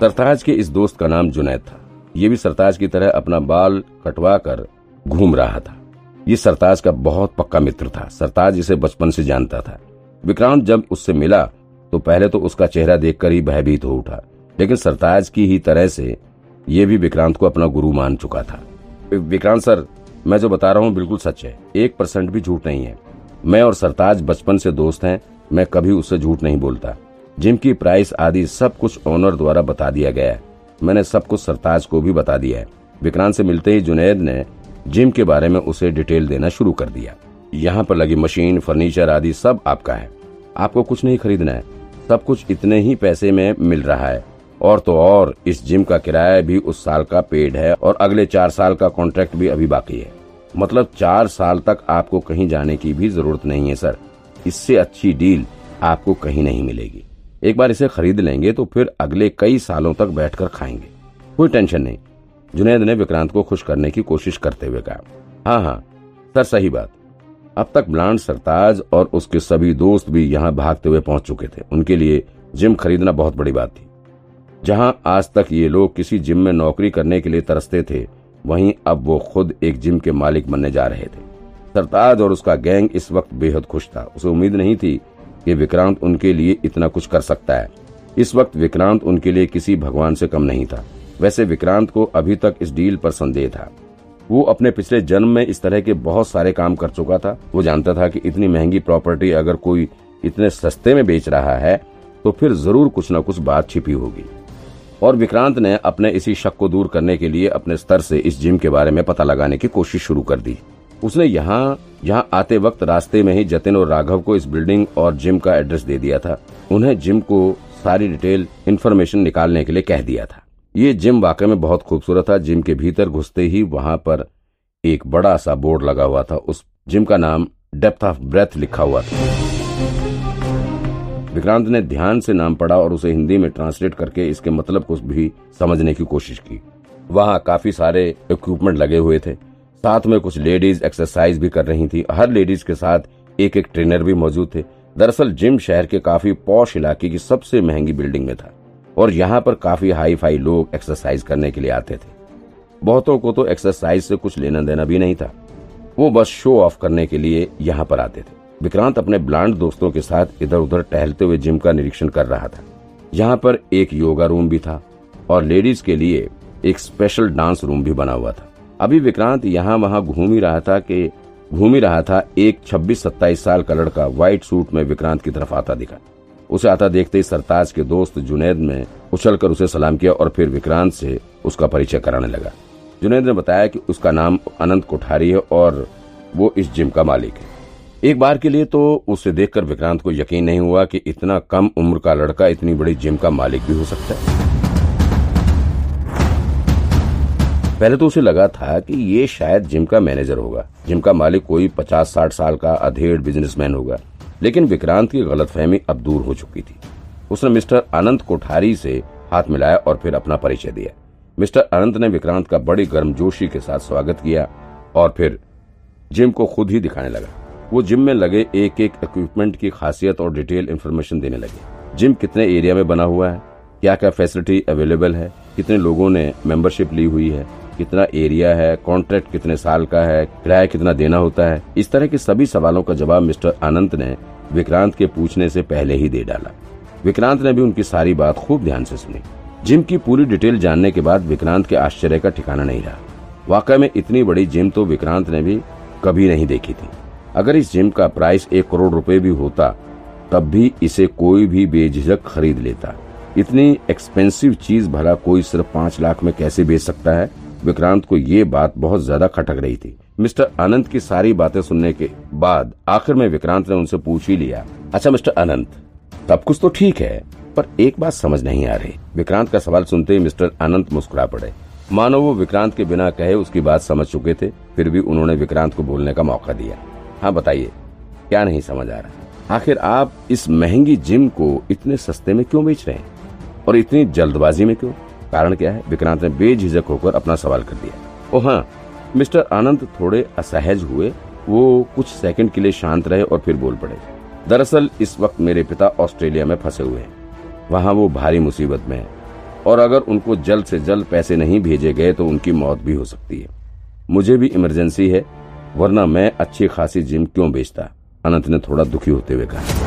सरताज के इस दोस्त का नाम जुनैद था। ये भी सरताज की तरह अपना बाल कटवा कर घूम रहा था। ये सरताज का बहुत पक्का मित्र था। सरताज इसे बचपन से जानता था। विक्रांत जब उससे मिला तो पहले तो उसका चेहरा देखकर ही भयभीत हो उठा। लेकिन सरताज की ही तरह से ये भी विक्रांत को अपना गुरु मान चुका था। विक्रांत सर, मैं जो बता रहा हूँ बिल्कुल सच है। एक परसेंट भी झूठ नहीं है। मैं और सरताज बचपन से दोस्त हैं। मैं कभी उससे झूठ नहीं बोलता। जिम की प्राइस आदि सब कुछ ओनर द्वारा बता दिया गया है। मैंने सब कुछ सरताज को भी बता दिया है। विक्रांत से मिलते ही जुनेद ने जिम के बारे में उसे डिटेल देना शुरू कर दिया। यहाँ पर लगी मशीन, फर्नीचर आदि सब आपका है। आपको कुछ नहीं खरीदना है। सब कुछ इतने ही पैसे में मिल रहा है। और तो और, इस जिम का किराया भी उस साल का पेड है और अगले चार साल का कॉन्ट्रैक्ट भी अभी बाकी है। मतलब चार साल तक आपको कहीं जाने की भी ज़रूरत नहीं है, सर। इससे अच्छी डील आपको कहीं नहीं मिलेगी। एक बार इसे खरीद लेंगे तो फिर अगले कई सालों तक बैठकर खाएँगे। कोई टेंशन नहीं। जुनेद ने विक्रांत को खुश करने की कोशिश करते हुए कहा हाँ हाँ सर, सही बात। अब तक ब्लांड सरताज और उसके सभी दोस्त भी यहाँ भागते हुए पहुँच चुके थे। उनके लिए जिम खरीदना बहुत बड़ी बात थी। जहाँ आज तक ये लोग किसी जिम में नौकरी करने के लिए तरसते थे, वहीं अब वो खुद एक जिम के मालिक बनने जा रहे थे। सरताज और उसका गैंग इस वक्त बेहद खुश था। उसे उम्मीद नहीं थी कि विक्रांत उनके लिए इतना कुछ कर सकता है। इस वक्त विक्रांत उनके लिए किसी भगवान से कम नहीं था। वैसे विक्रांत को अभी तक इस डील पर संदेह था। वो अपने पिछले जन्म में इस तरह के बहुत सारे काम कर चुका था। वो जानता था कि इतनी महँगी प्रॉपर्टी अगर कोई इतने सस्ते में बेच रहा है तो फिर ज़रूर कुछ न कुछ बात छिपी होगी। और विक्रांत ने अपने इसी शक को दूर करने के लिए अपने स्तर से इस जिम के बारे में पता लगाने की कोशिश शुरू कर दी। उसने यहाँ यहाँ आते वक्त रास्ते में ही जतिन और राघव को इस बिल्डिंग और जिम का एड्रेस दे दिया था। उन्हें जिम को सारी डिटेल, इन्फॉर्मेशन निकालने के लिए कह दिया था। ये जिम वाकई में बहुत खूबसूरत था। जिम के भीतर घुसते ही वहाँ पर एक बड़ा सा बोर्ड लगा हुआ था। उस जिम का नाम डेप्थ ऑफ़ ब्रेथ लिखा हुआ था। विक्रांत ने ध्यान से नाम पढ़ा और उसे हिंदी में ट्रांसलेट करके इसके मतलब को भी समझने की कोशिश की। वहाँ काफ़ी सारे इक्विपमेंट लगे हुए थे। साथ में कुछ लेडीज़ एक्सरसाइज भी कर रही थी। हर लेडीज़ के साथ एक एक ट्रेनर भी मौजूद थे। दरअसल जिम शहर के काफ़ी पौश इलाके की सबसे महँगी बिल्डिंग में था और यहाँ पर काफ़ी हाई फाई लोग एक्सरसाइज करने के लिए आते थे। बहुतों को तो एक्सरसाइज से कुछ लेना देना भी नहीं था। वो बस शो ऑफ़ करने के लिए यहाँ पर आते थे। विक्रांत अपने ब्लांड दोस्तों के साथ इधर उधर टहलते हुए जिम का निरीक्षण कर रहा था। यहाँ पर एक योगा रूम भी था और लेडीज़ के लिए एक स्पेशल डांस रूम भी बना हुआ था। अभी विक्रांत यहाँ वहाँ घूम ही रहा था कि, घूम ही रहा था एक 26-27 साल का लड़का व्हाइट सूट में विक्रांत की तरफ़ आता दिखा। उसे आता देखते ही सरताज के दोस्त जुनेद ने उछलकर उसे सलाम किया और फिर विक्रांत से उसका परिचय कराने लगा। जुनेद ने बताया कि उसका नाम अनंत कोठारी है और वो इस जिम का मालिक है। एक बार के लिए तो उसे देखकर विक्रांत को यकीन नहीं हुआ कि इतना कम उम्र का लड़का इतनी बड़ी जिम का मालिक भी हो सकता है। पहले तो उसे लगा था कि ये शायद जिम का मैनेजर होगा, जिम का मालिक कोई पचास साठ साल का अधेड़ बिजनेसमैन होगा। लेकिन विक्रांत की गलतफहमी अब दूर हो चुकी थी। उसने मिस्टर अनंत कोठारी से हाथ मिलाया और फिर अपना परिचय दिया। मिस्टर अनंत ने विक्रांत का बड़ी गर्मजोशी के साथ स्वागत किया और फिर जिम को खुद ही दिखाने लगा। वो जिम में लगे एक एक इक्विपमेंट की खासियत और डिटेल इन्फॉर्मेशन देने लगे। जिम कितने एरिया में बना हुआ है? क्या क्या फैसिलिटी अवेलेबल है? कितने लोगों ने मेंबरशिप ली हुई है? कितना एरिया है, कॉन्ट्रैक्ट कितने साल का है, किराया कितना देना होता है, इस तरह के सभी सवालों का जवाब मिस्टर अनंत ने विक्रांत के पूछने से पहले ही दे डाला। विक्रांत ने भी उनकी सारी बात खूब ध्यान से सुनी। जिम की पूरी डिटेल जानने के बाद विक्रांत के आश्चर्य का ठिकाना नहीं रहा। वाकई में इतनी बड़ी जिम तो विक्रांत ने भी कभी नहीं देखी थी। अगर इस जिम का प्राइस एक करोड़ रुपए भी होता, तब भी इसे कोई भी बेझिझक खरीद लेता। इतनी एक्सपेंसिव चीज़ भला कोई सिर्फ़ पाँच लाख में कैसे बेच सकता है? विक्रांत को ये बात बहुत ज़्यादा खटक रही थी। मिस्टर अनंत की सारी बातें सुनने के बाद आखिर में विक्रांत ने उनसे पूछ ही लिया अच्छा मिस्टर अनंत सब कुछ तो ठीक है, पर एक बात समझ नहीं आ रही। विक्रांत का सवाल सुनते ही मिस्टर अनंत मुस्कुरा पड़े। मानो वो विक्रांत के बिना कहे उसकी बात समझ चुके थे, फिर भी उन्होंने विक्रांत को बोलने का मौका दिया। हाँ बताइए, क्या नहीं समझ आ रहा? आखिर आप इस महँगी जिम को इतने सस्ते में क्यों बेच रहे हैं? और इतनी जल्दबाजी में क्यों? कारण क्या है? विक्रांत ने बेझिझक होकर अपना सवाल कर दिया। ओ हाँ मिस्टर आनंद थोड़े असहज हुए। वो कुछ सेकंड के लिए शांत रहे और फिर बोल पड़े। दरअसल, इस वक्त मेरे पिता ऑस्ट्रेलिया में फंसे हुए हैं। वहाँ वो भारी मुसीबत में है। और अगर उनको जल्द से जल्द पैसे नहीं भेजे गए तो उनकी मौत भी हो सकती है। मुझे भी इमरजेंसी है, वरना मैं अच्छी खासी जिम क्यों बेचता? अनंत ने थोड़ा दुखी होते हुए कहा।